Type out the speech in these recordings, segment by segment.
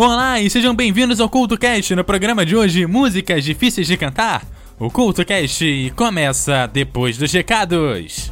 Olá e sejam bem-vindos ao CultoCast. No programa de hoje, músicas difíceis de cantar. O CultoCast começa depois dos recados.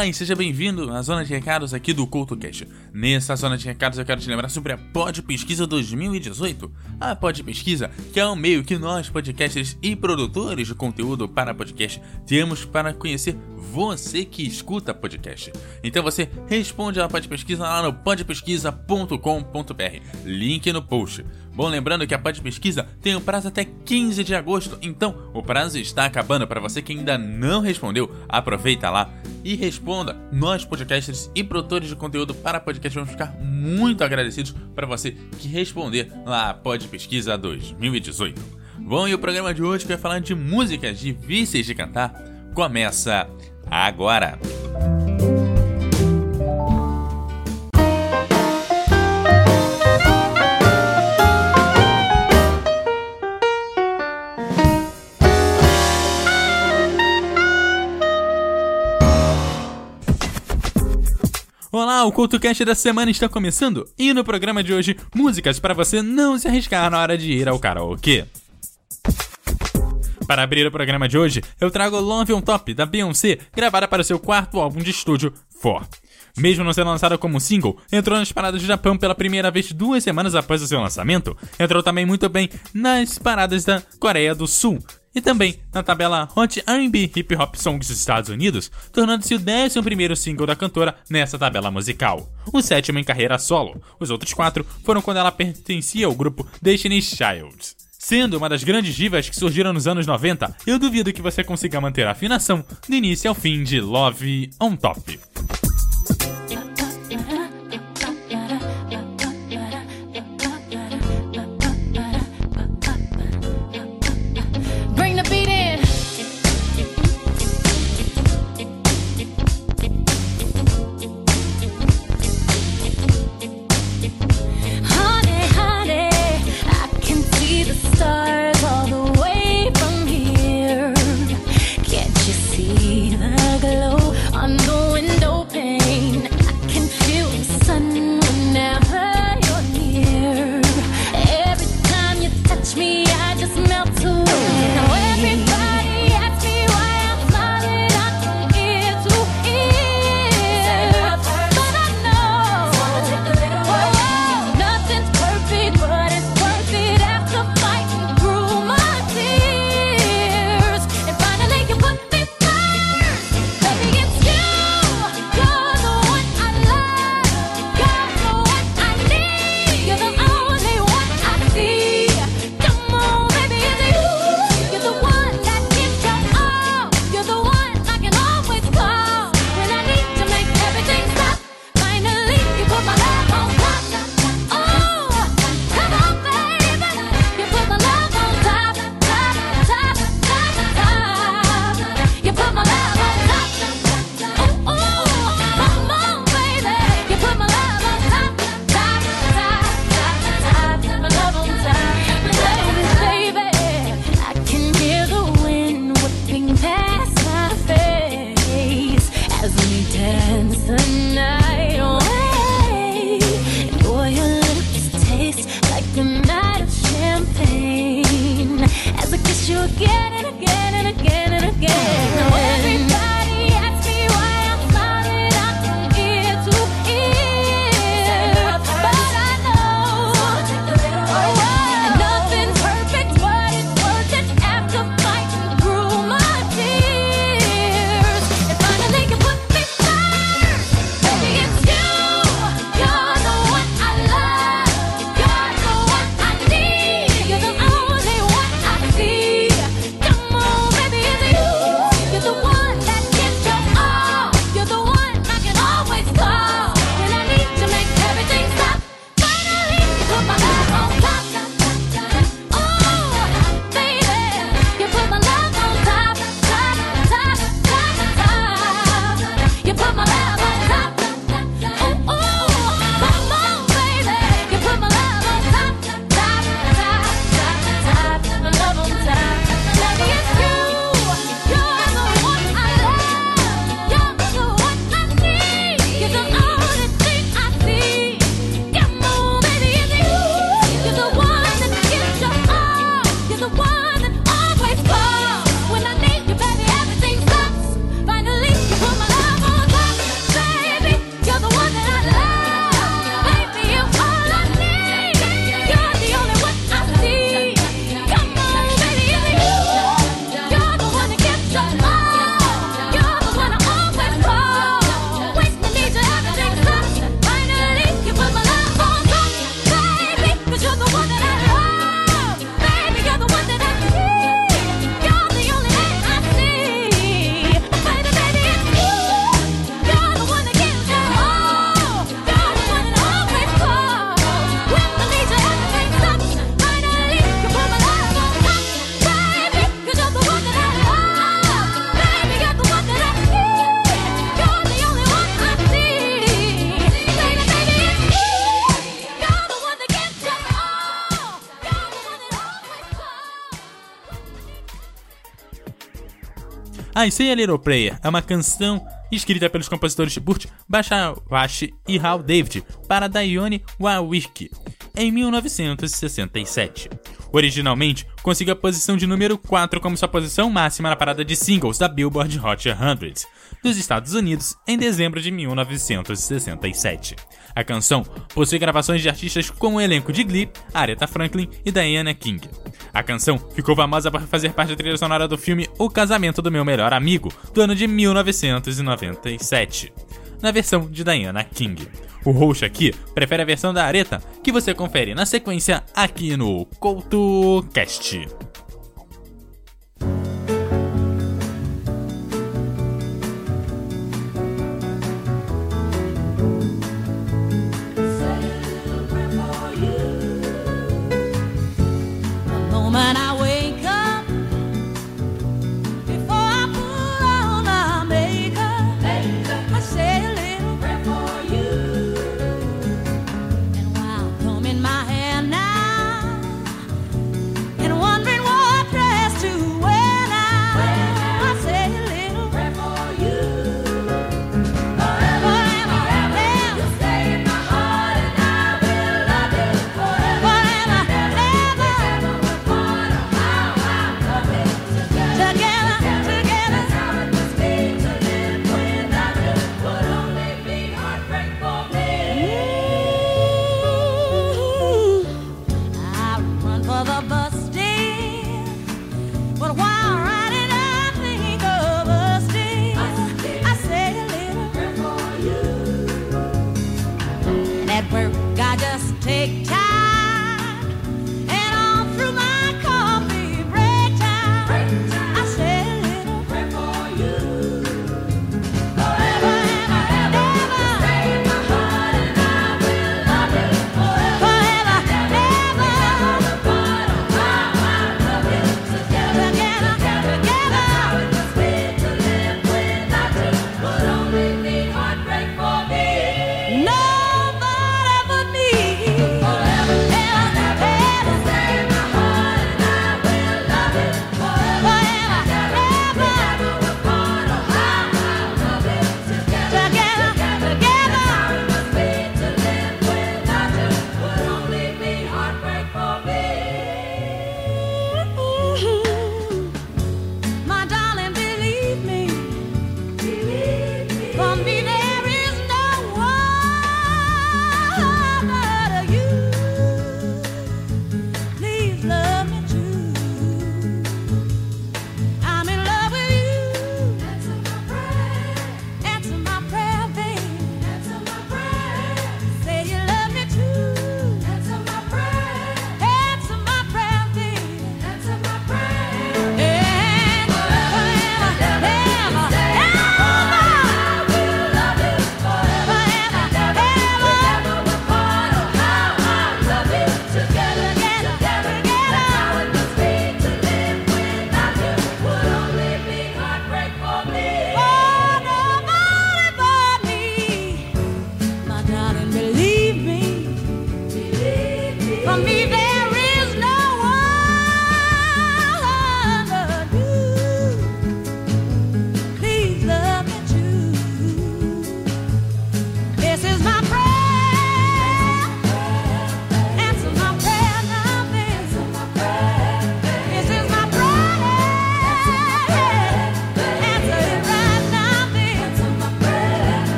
Olá e seja bem-vindo à zona de recados aqui do CultoCast. Nessa zona de recados eu quero te lembrar sobre a Pod Pesquisa 2018. A Pod Pesquisa, que é um meio que nós, podcasters e produtores de conteúdo para podcast, temos para conhecer você que escuta podcast. Então você responde à Pod Pesquisa lá no podpesquisa.com.br. Link no post. Bom, lembrando que a Pod Pesquisa tem um prazo até 15 de agosto, então o prazo está acabando para você que ainda não respondeu. Aproveita lá e responda. Nós, podcasters e produtores de conteúdo para podcast, vamos ficar muito agradecidos para você que responder lá a Pod Pesquisa 2018. Bom, e o programa de hoje que vai falar de músicas difíceis de cantar começa agora. Olá, o CultoCast da semana está começando e no programa de hoje, músicas para você não se arriscar na hora de ir ao karaokê. Para abrir o programa de hoje, eu trago Love on Top da Beyoncé, gravada para seu quarto álbum de estúdio, For. Mesmo não sendo lançada como single, entrou nas paradas do Japão pela primeira vez duas semanas após o seu lançamento. Entrou também muito bem nas paradas da Coreia do Sul, e também na tabela Hot R&B Hip Hop Songs dos Estados Unidos, tornando-se o 11º single da cantora nessa tabela musical, o sétimo em carreira solo. Os outros quatro foram quando ela pertencia ao grupo Destiny's Child. Sendo uma das grandes divas que surgiram nos anos 90, eu duvido que você consiga manter a afinação do início ao fim de Love on Top. I Say a Little Prayer é uma canção escrita pelos compositores Burt Bacharach e Hal David para Dionne Warwick em 1967. Originalmente, conseguiu a posição de número 4 como sua posição máxima na parada de singles da Billboard Hot 100 dos Estados Unidos em dezembro de 1967. A canção possui gravações de artistas como o elenco de Glee, Aretha Franklin e Diana King. A canção ficou famosa por fazer parte da trilha sonora do filme O Casamento do Meu Melhor Amigo, do ano de 1997, na versão de Diana King. O host aqui prefere a versão da Aretha, que você confere na sequência aqui no CoutoCast.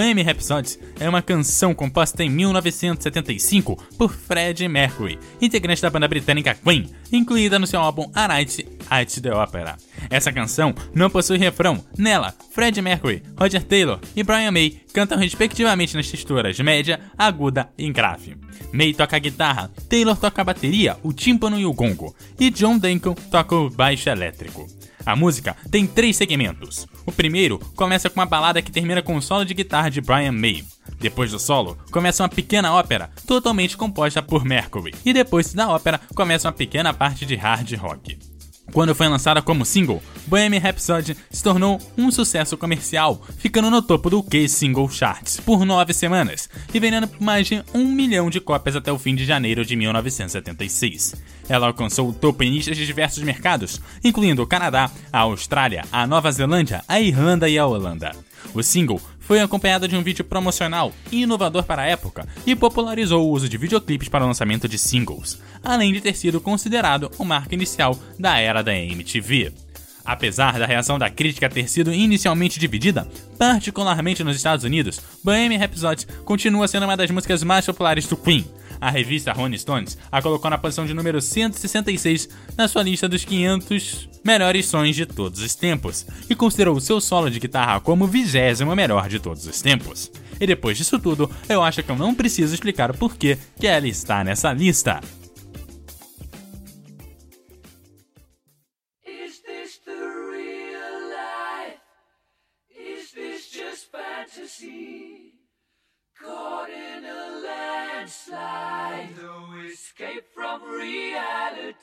Bohemian Rhapsody é uma canção composta em 1975 por Freddie Mercury, integrante da banda britânica Queen, incluída no seu álbum A Night at the Opera. Essa canção não possui refrão. Nela, Freddie Mercury, Roger Taylor e Brian May cantam respectivamente nas texturas média, aguda e grave. May toca a guitarra, Taylor toca a bateria, o tímpano e o gongo, e John Deacon toca o baixo elétrico. A música tem três segmentos. O primeiro começa com uma balada que termina com um solo de guitarra de Brian May. Depois do solo, começa uma pequena ópera totalmente composta por Mercury. E depois da ópera, começa uma pequena parte de hard rock. Quando foi lançada como single, Bohemian Rhapsody se tornou um sucesso comercial, ficando no topo do K-Single Charts por nove semanas e vendendo mais de um milhão de cópias até o fim de janeiro de 1976. Ela alcançou o topo em listas de diversos mercados, incluindo o Canadá, a Austrália, a Nova Zelândia, a Irlanda e a Holanda. O single foi acompanhado de um vídeo promocional inovador para a época e popularizou o uso de videoclipes para o lançamento de singles, além de ter sido considerado o marco inicial da era da MTV. Apesar da reação da crítica ter sido inicialmente dividida, particularmente nos Estados Unidos, Bohemian Rhapsody continua sendo uma das músicas mais populares do Queen. A revista Rolling Stones a colocou na posição de número 166 na sua lista dos 500 melhores sons de todos os tempos e considerou o seu solo de guitarra como o vigésimo melhor de todos os tempos. E depois disso tudo, eu acho que eu não preciso explicar o porquê que ela está nessa lista.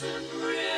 Awesome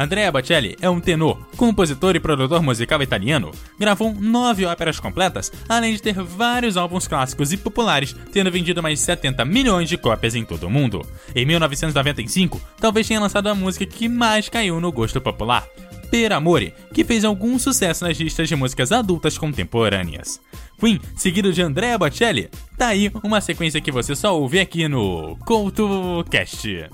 Andrea Bocelli é um tenor, compositor e produtor musical italiano. Gravou nove óperas completas, além de ter vários álbuns clássicos e populares, tendo vendido mais 70 milhões de cópias em todo o mundo. Em 1995, talvez tenha lançado a música que mais caiu no gosto popular, Per Amore, que fez algum sucesso nas listas de músicas adultas contemporâneas. Queen, seguido de Andrea Bocelli, tá aí uma sequência que você só ouve aqui no CoutoCast.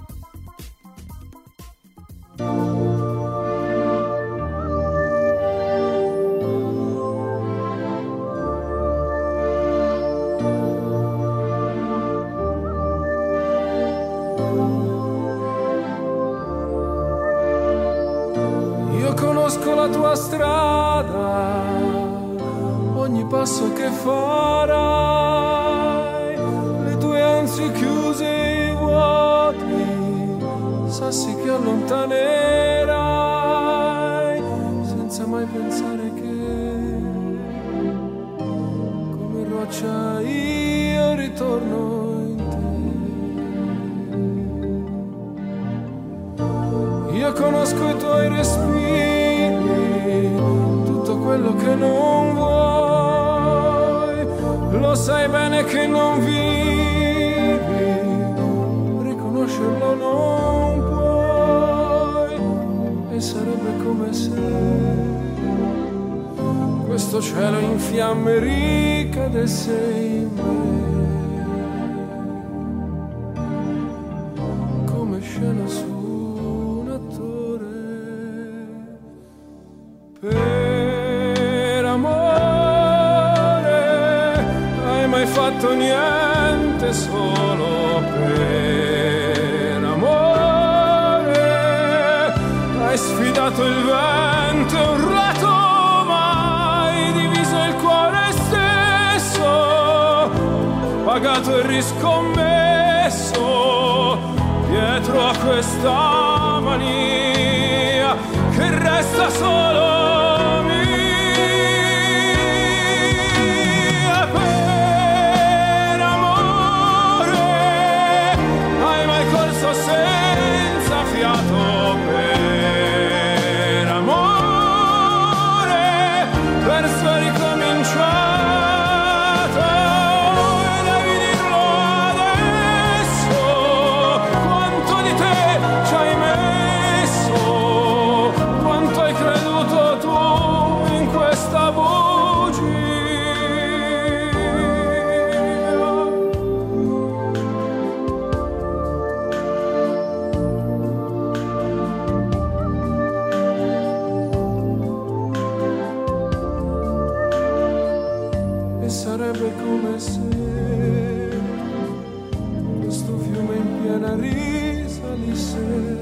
for bene che non vivi, riconoscerlo non puoi, e sarebbe come se questo cielo in fiamme ricadesse in me fatto niente solo per amore. Hai sfidato il vento urlato ma hai diviso il cuore stesso. Pagato e riscommesso dietro a questa mania che resta solo sarebbe come se questo fiume in piena risalisse.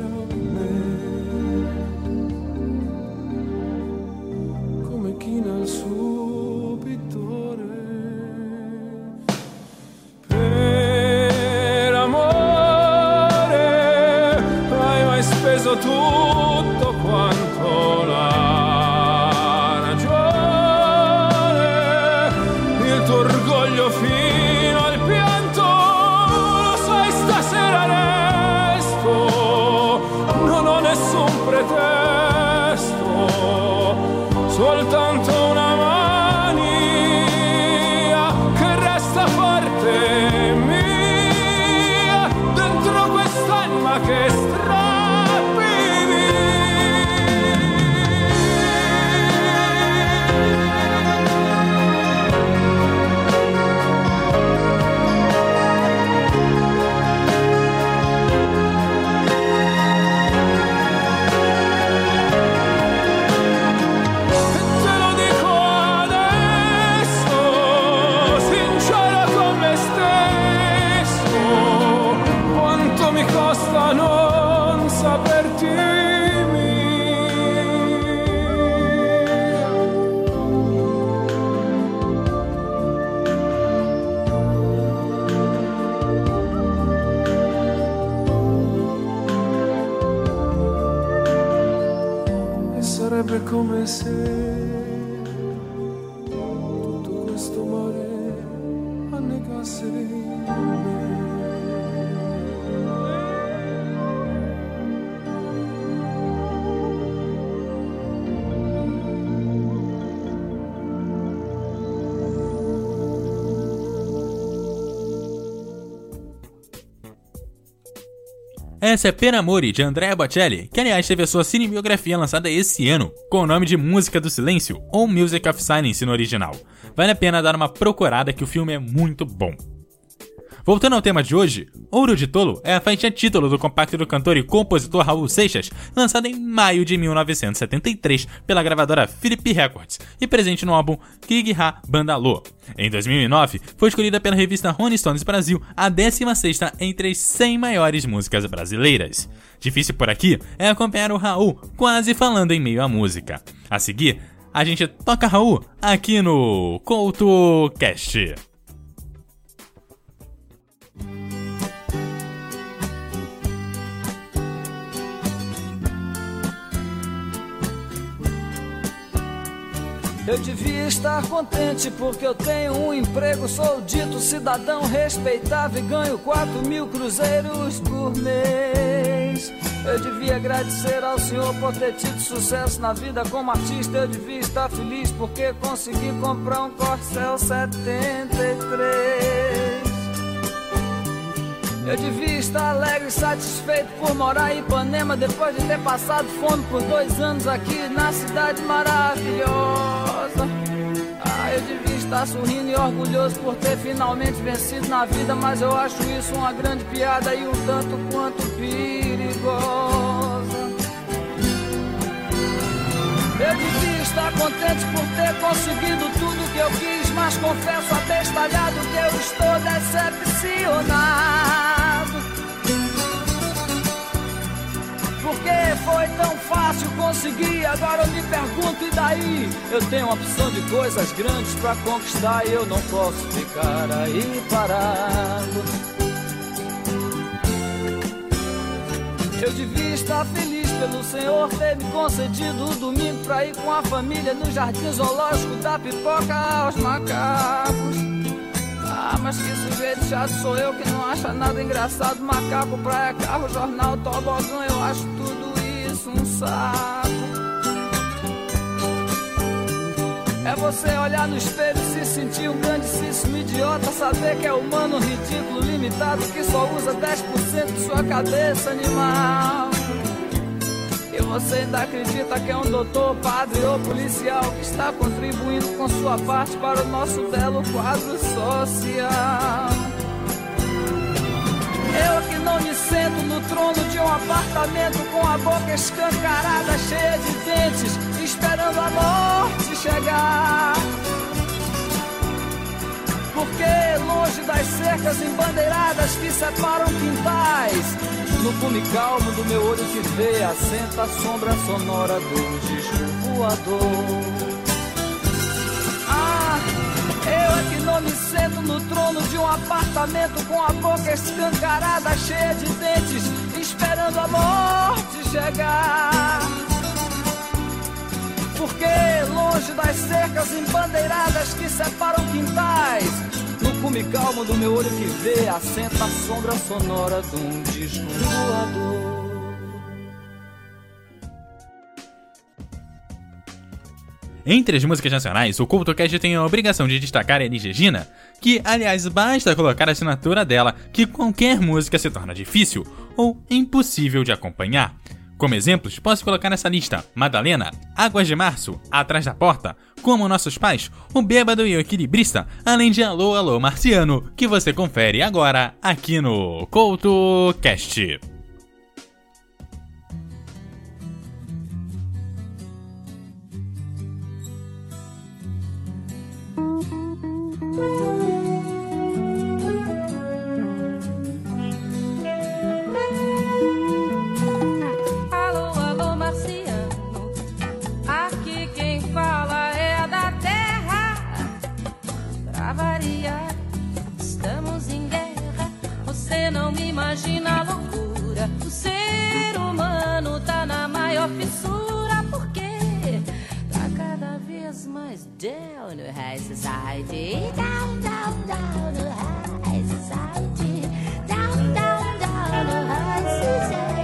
Essa é Pena Amore, de Andrea Bocelli, que aliás teve a sua cinebiografia lançada esse ano, com o nome de Música do Silêncio, ou Music of Silence no original. Vale a pena dar uma procurada que o filme é muito bom. Voltando ao tema de hoje, Ouro de Tolo é a faixa título do compacto do cantor e compositor Raul Seixas, lançado em maio de 1973 pela gravadora Philip Records e presente no álbum Kig Ha Bandalô. Em 2009, foi escolhida pela revista Rolling Stones Brasil a 16ª entre as 100 maiores músicas brasileiras. Difícil por aqui é acompanhar o Raul quase falando em meio à música. A seguir, a gente toca Raul aqui no CoutoCast. Eu devia estar contente porque eu tenho um emprego, sou dito cidadão respeitável e ganho 4 mil cruzeiros por mês. Eu devia agradecer ao Senhor por ter tido sucesso na vida como artista. Eu devia estar feliz porque consegui comprar um Corcel 73. Eu devia estar alegre e satisfeito por morar em Ipanema depois de ter passado fome por dois anos aqui na cidade maravilhosa. Ah, eu devia estar sorrindo e orgulhoso por ter finalmente vencido na vida, mas eu acho isso uma grande piada e um tanto quanto perigosa. Eu devia estar contente por ter conseguido tudo que eu quis, mas confesso abestalhado que eu estou decepcionado. Porque foi tão fácil conseguir, agora eu me pergunto, e daí? Eu tenho uma opção de coisas grandes pra conquistar e eu não posso ficar aí parado. Eu devia estar feliz pelo Senhor ter me concedido o domingo pra ir com a família no jardim zoológico da pipoca aos macacos. Mas que sujeito chato sou eu que não acha nada engraçado. Macaco, praia, carro, jornal, tobogão, eu acho tudo isso um saco. É você olhar no espelho e se sentir um grandíssimo idiota. Saber que é humano, ridículo, limitado, que só usa 10% de sua cabeça animal. Você ainda acredita que é um doutor, padre ou policial que está contribuindo com sua parte para o nosso belo quadro social. Eu que não me sento no trono de um apartamento com a boca escancarada, cheia de dentes, esperando a morte chegar. Porque longe das cercas embandeiradas que separam quintais, no cume calmo do meu olho que vê, assenta a sombra sonora do disco. Ah, eu é que não me sento no trono de um apartamento com a boca escancarada, cheia de dentes, esperando a morte chegar. Porque longe das cercas embandeiradas que separam quintais, calmo do meu olho que vê, assenta a sombra sonora de um disco voador. Entre as músicas nacionais, o CultoCast tem a obrigação de destacar Elis Regina, que, aliás, basta colocar a assinatura dela que qualquer música se torna difícil ou impossível de acompanhar. Como exemplos, posso colocar nessa lista Madalena, Águas de Março, Atrás da Porta, Como Nossos Pais, O Bêbado e o Equilibrista, além de Alô Alô Marciano, que você confere agora aqui no CoutoCast. Não me imagina a loucura. O ser humano tá na maior fissura. Porque tá cada vez mais down no high society. Down, down, down no high society. Down, down, down no high society.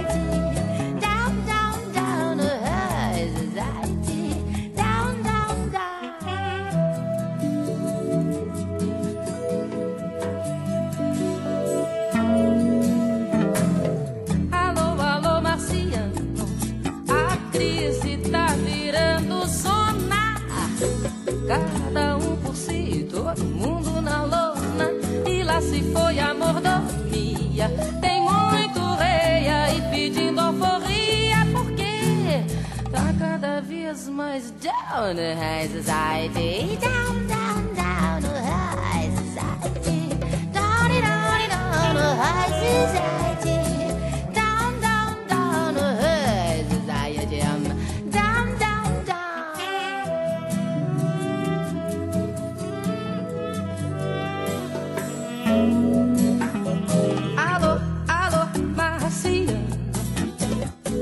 Alô, alô, marciano.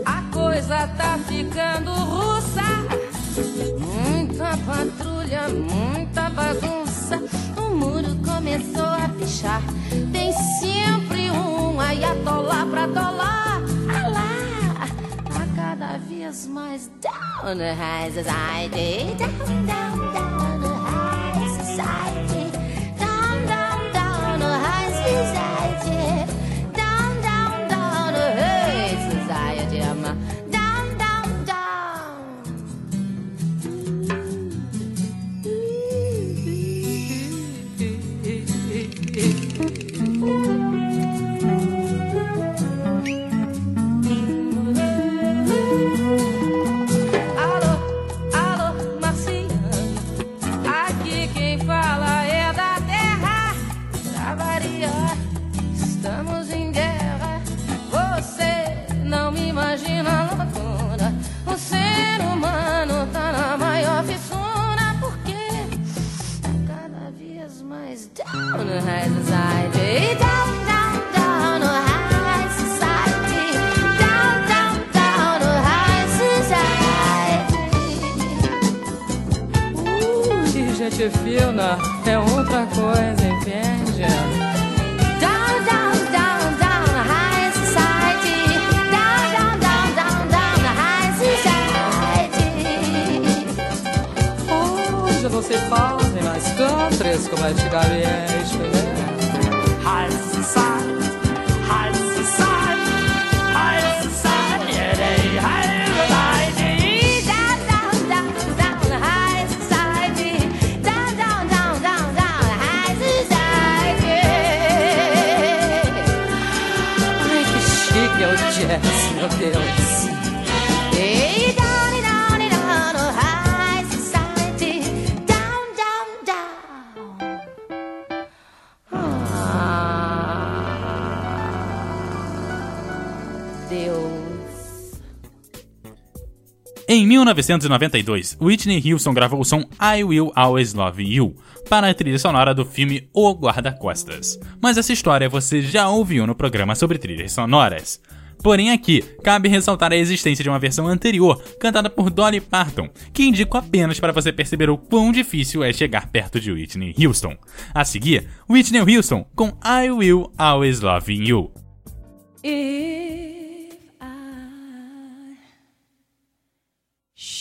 A coisa tá ficando russa. Patrulha, muita bagunça. O muro começou a pichar. Tem sempre um ayatollah pra dólar. Ah lá, tá cada vez mais down no high society. Down, down, down no high society. Down, down, down no high society. Down, down, down no high society. Gente fina é outra coisa, entende? Down, down, down, down high society. Down, down, down, down, down high society. Hoje não se fazem mais countries como antigamente, né? High society, Em 1992, Whitney Houston gravou o som I Will Always Love You para a trilha sonora do filme O Guarda-Costas. Mas essa história você já ouviu no programa sobre trilhas sonoras. Porém, aqui cabe ressaltar a existência de uma versão anterior, cantada por Dolly Parton, que indico apenas para você perceber o quão difícil é chegar perto de Whitney Houston. A seguir, Whitney Houston com I Will Always Love You. If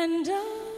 And I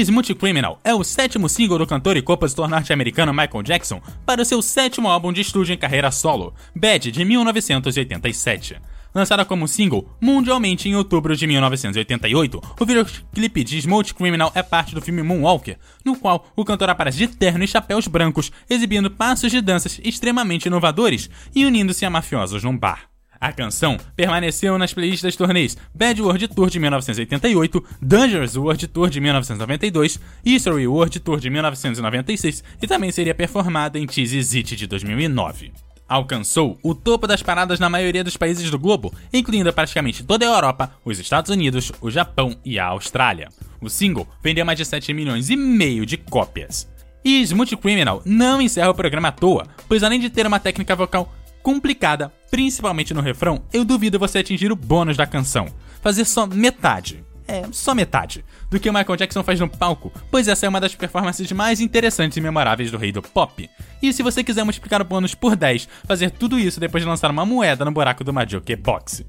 Smooth Criminal é o sétimo single do cantor e compositor norte-americano Michael Jackson para o seu sétimo álbum de estúdio em carreira solo, Bad, de 1987. Lançada como single mundialmente em outubro de 1988, o videoclipe de Smooth Criminal é parte do filme Moonwalker, no qual o cantor aparece de terno e chapéus brancos, exibindo passos de danças extremamente inovadores e unindo-se a mafiosos num bar. A canção permaneceu nas playlists das turnês Bad World Tour de 1988, Dangerous World Tour de 1992, History World Tour de 1996 e também seria performada em Cheesy It de 2009. Alcançou o topo das paradas na maioria dos países do globo, incluindo praticamente toda a Europa, os Estados Unidos, o Japão e a Austrália. O single vendeu mais de 7 milhões e meio de cópias. E Smooth Criminal não encerra o programa à toa, pois além de ter uma técnica vocal complicada, principalmente no refrão, eu duvido você atingir o bônus da canção. Fazer só metade. É, só metade. Do que o Michael Jackson faz no palco, pois essa é uma das performances mais interessantes e memoráveis do rei do pop. E se você quiser multiplicar o bônus por 10, fazer tudo isso depois de lançar uma moeda no buraco do Majoke Box.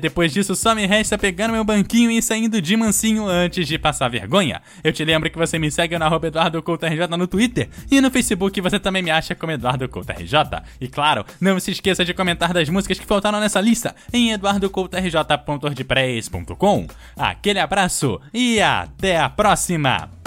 Depois disso, só me resta pegando meu banquinho e saindo de mansinho antes de passar vergonha. Eu te lembro que você me segue no arroba no Twitter e no Facebook você também me acha como EduardoCoutoRJ. E claro, não se esqueça de comentar das músicas que faltaram nessa lista em eduardocoutorj.wordpress.com. Aquele abraço e até a próxima!